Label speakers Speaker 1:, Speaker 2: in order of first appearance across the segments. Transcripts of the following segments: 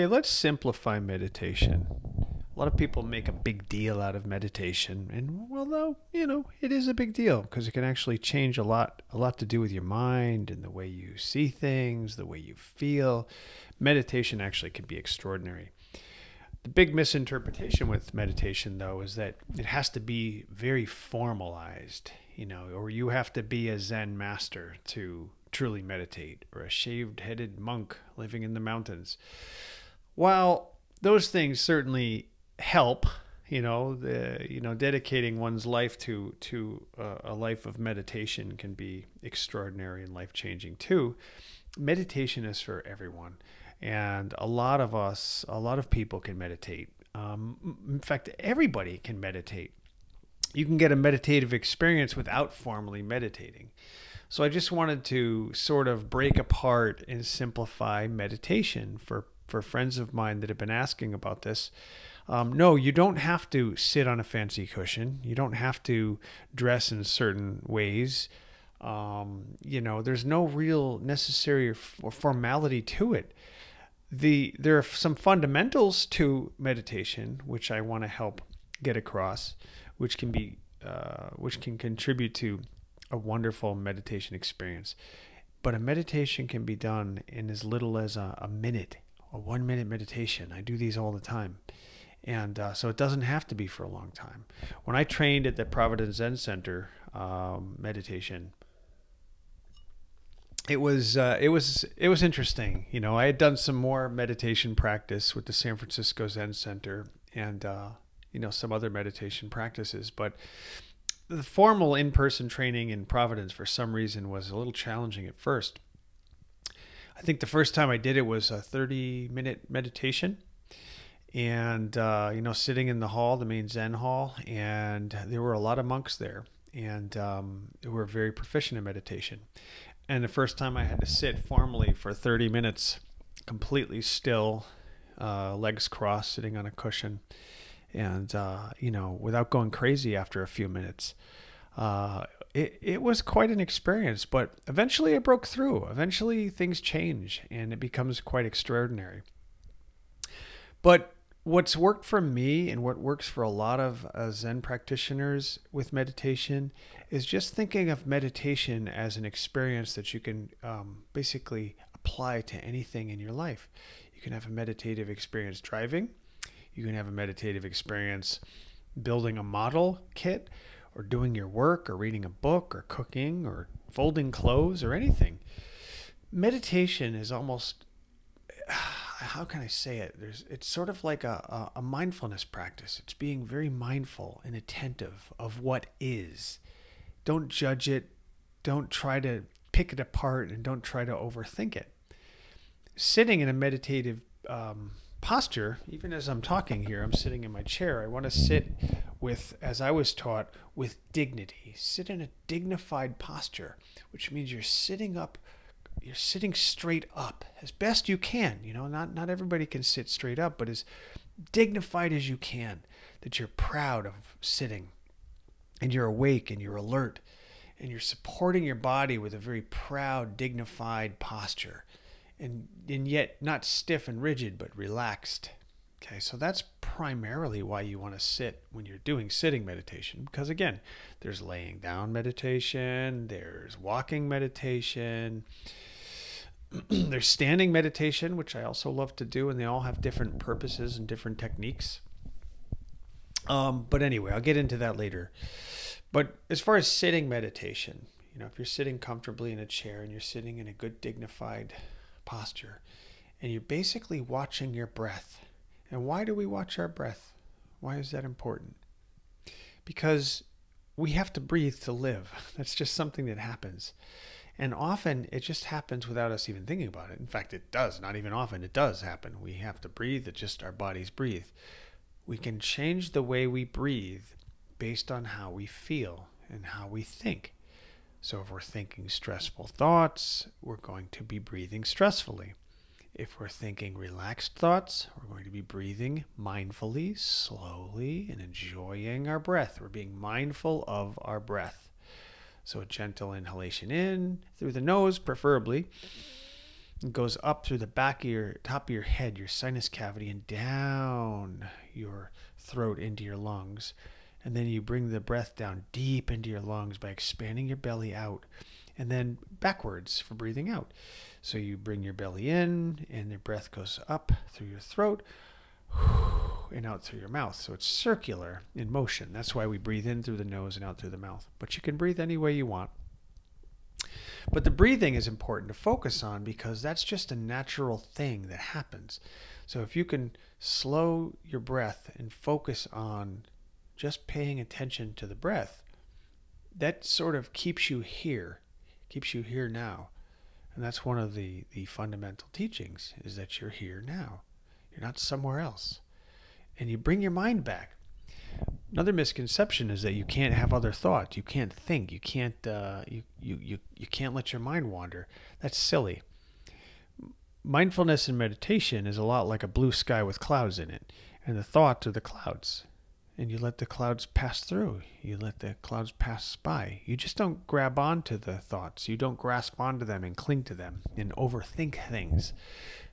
Speaker 1: okay, let's simplify meditation. A lot of people make a big deal out of meditation, and although you know it is a big deal because it can actually change a lot, a lot to do with your mind and the way you see things, the way you feel. Meditation actually can be extraordinary. The big misinterpretation with meditation, though, is that it has to be very formalized, you know, or you have to be a Zen master to truly meditate, or a shaved headed monk living in the mountains. While those things certainly help, you know, the, you know, dedicating one's life to to a, a life of meditation can be extraordinary and life changing too. Meditation is for everyone and a lot of us, a lot of people can meditate. Um, in fact, everybody can meditate. You can get a meditative experience without formally meditating. So I just wanted to sort of break apart and simplify meditation for, for friends of mine that have been asking about this. Um, no, you don't have to sit on a fancy cushion. You don't have to dress in certain ways. Um, you know, there's no real necessary or formality to it the there are some fundamentals to meditation which I want to help get across, which can be uh, which can contribute to a wonderful meditation experience. But a meditation can be done in as little as a, a minute, a one minute meditation. I do these all the time. And uh, so it doesn't have to be for a long time. When I trained at the Providence Zen Center um, meditation, it was uh, it was it was interesting. You know, I had done some more meditation practice with the San Francisco Zen Center and uh, you know some other meditation practices, but the formal in-person training in Providence for some reason was a little challenging at first. I think the first time I did it was a 30-minute meditation, and uh, you know, sitting in the hall, the main Zen hall, and there were a lot of monks there, and um, who were very proficient in meditation. And the first time I had to sit formally for 30 minutes, completely still, uh, legs crossed, sitting on a cushion, and uh, you know, without going crazy after a few minutes. Uh, it, it was quite an experience, but eventually it broke through. Eventually things change and it becomes quite extraordinary. But what's worked for me and what works for a lot of uh, Zen practitioners with meditation is just thinking of meditation as an experience that you can um, basically apply to anything in your life. You can have a meditative experience driving, you can have a meditative experience building a model kit, or doing your work, or reading a book, or cooking, or folding clothes, or anything. Meditation is almost how can I say it? There's it's sort of like a, a, mindfulness practice. It's being very mindful and attentive of what is don't judge it. Don't try to pick it apart and don't try to overthink it. Sitting in a meditative um, posture, even as I'm talking here, I'm sitting in my chair. I want to sit with, as I was taught, with dignity. Sit in a dignified posture, which means you're sitting up, you're sitting straight up as best you can. You know, not not everybody can sit straight up, but as dignified as you can. That you're proud of sitting and you're awake and you're alert and you're supporting your body with a very proud, dignified posture and, and yet not stiff and rigid, but relaxed. Okay, so that's primarily why you want to sit when you're doing sitting meditation. Because again, there's laying down meditation, there's walking meditation, there's standing meditation, which I also love to do, and they all have different purposes and different techniques. Um, but anyway, I'll get into that later. But as far as sitting meditation, you know, if you're sitting comfortably in a chair and you're sitting in a good dignified posture, and you're basically watching your breath. And why do we watch our breath? Why is that important? Because we have to breathe to live. That's just something that happens. And often it just happens without us even thinking about it. In fact, it does. Not even often. It does happen. We have to breathe. It just our bodies breathe. We can change the way we breathe based on how we feel and how we think. So, if we're thinking stressful thoughts, we're going to be breathing stressfully. If we're thinking relaxed thoughts, we're going to be breathing mindfully, slowly, and enjoying our breath. We're being mindful of our breath. So, a gentle inhalation in through the nose, preferably, It goes up through the back of your top of your head, your sinus cavity, and down your throat into your lungs. And then you bring the breath down deep into your lungs by expanding your belly out and then backwards for breathing out. So you bring your belly in and the breath goes up through your throat and out through your mouth. So it's circular in motion. That's why we breathe in through the nose and out through the mouth. But you can breathe any way you want. But the breathing is important to focus on because that's just a natural thing that happens. So if you can slow your breath and focus on just paying attention to the breath, that sort of keeps you here, keeps you here now. And that's one of the, the fundamental teachings is that you're here now. You're not somewhere else. And you bring your mind back. Another misconception is that you can't have other thoughts. You can't think. You can't. Uh, you, you you you can't let your mind wander. That's silly. Mindfulness and meditation is a lot like a blue sky with clouds in it, and the thoughts are the clouds, and you let the clouds pass through. You let the clouds pass by. You just don't grab onto the thoughts. You don't grasp onto them and cling to them and overthink things.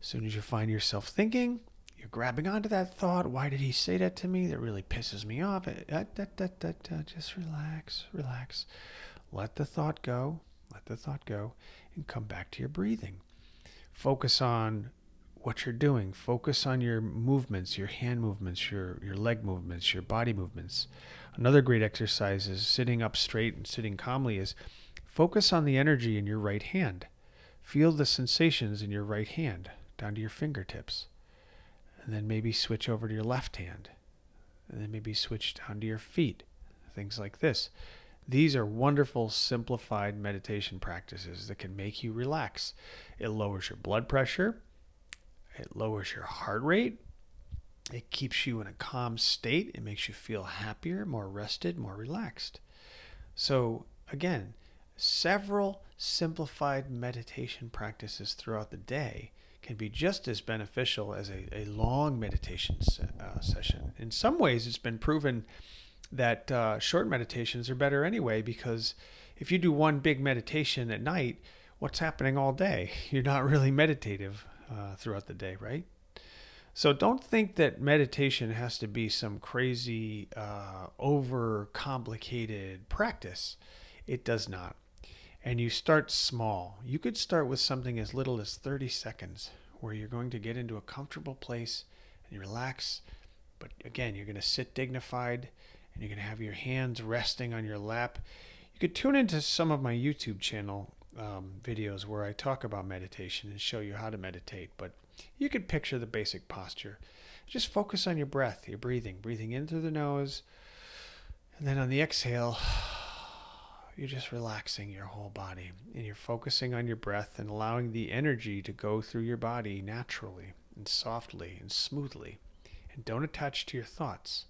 Speaker 1: As soon as you find yourself thinking, you're grabbing onto that thought. Why did he say that to me? That really pisses me off. Uh, just relax, relax. Let the thought go. Let the thought go and come back to your breathing. Focus on what you're doing. Focus on your movements, your hand movements, your, your leg movements, your body movements. Another great exercise is sitting up straight and sitting calmly is focus on the energy in your right hand. Feel the sensations in your right hand down to your fingertips and then maybe switch over to your left hand, and then maybe switch down to your feet, things like this. These are wonderful, simplified meditation practices that can make you relax. It lowers your blood pressure, it lowers your heart rate, it keeps you in a calm state, it makes you feel happier, more rested, more relaxed. So, again, several simplified meditation practices throughout the day can be just as beneficial as a, a long meditation se- uh, session. In some ways, it's been proven that uh, short meditations are better anyway because if you do one big meditation at night, what's happening all day? You're not really meditative uh, throughout the day, right? So don't think that meditation has to be some crazy, uh, over complicated practice. It does not and you start small. You could start with something as little as 30 seconds where you're going to get into a comfortable place and you relax. But again, you're going to sit dignified and you're going to have your hands resting on your lap. You could tune into some of my YouTube channel um, videos where I talk about meditation and show you how to meditate. But you could picture the basic posture. Just focus on your breath, your breathing, breathing in through the nose. And then on the exhale, you're just relaxing your whole body and you're focusing on your breath and allowing the energy to go through your body naturally and softly and smoothly. And don't attach to your thoughts.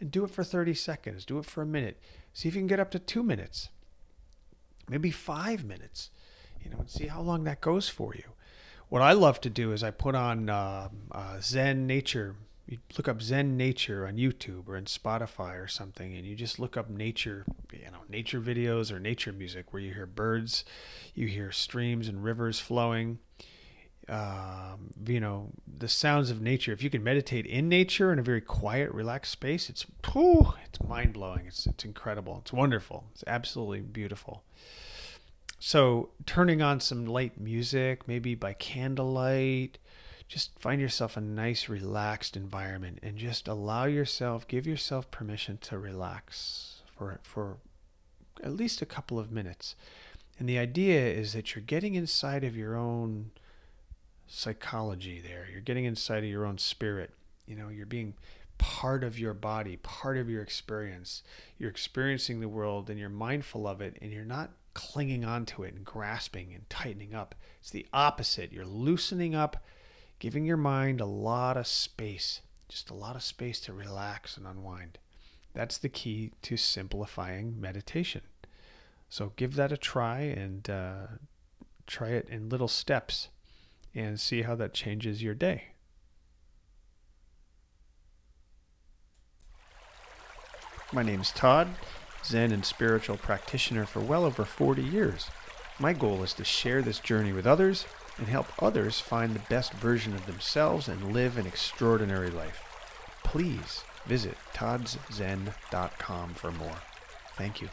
Speaker 1: And do it for 30 seconds, do it for a minute. See if you can get up to two minutes, maybe five minutes, you know, and see how long that goes for you. What I love to do is I put on uh, uh, Zen nature you look up Zen nature on YouTube or in Spotify or something, and you just look up nature, you know, nature videos or nature music where you hear birds, you hear streams and rivers flowing, um, you know, the sounds of nature. If you can meditate in nature in a very quiet, relaxed space, it's whew, it's mind blowing. It's it's incredible. It's wonderful. It's absolutely beautiful. So turning on some light music, maybe by candlelight just find yourself a nice, relaxed environment and just allow yourself, give yourself permission to relax for, for at least a couple of minutes. And the idea is that you're getting inside of your own psychology there. You're getting inside of your own spirit. You know, you're being part of your body, part of your experience. You're experiencing the world and you're mindful of it and you're not clinging onto it and grasping and tightening up. It's the opposite. You're loosening up giving your mind a lot of space, just a lot of space to relax and unwind. That's the key to simplifying meditation. So give that a try and uh, try it in little steps and see how that changes your day. My name is Todd, Zen and spiritual practitioner for well over 40 years. My goal is to share this journey with others and help others find the best version of themselves and live an extraordinary life. Please visit toddzen.com for more. Thank you.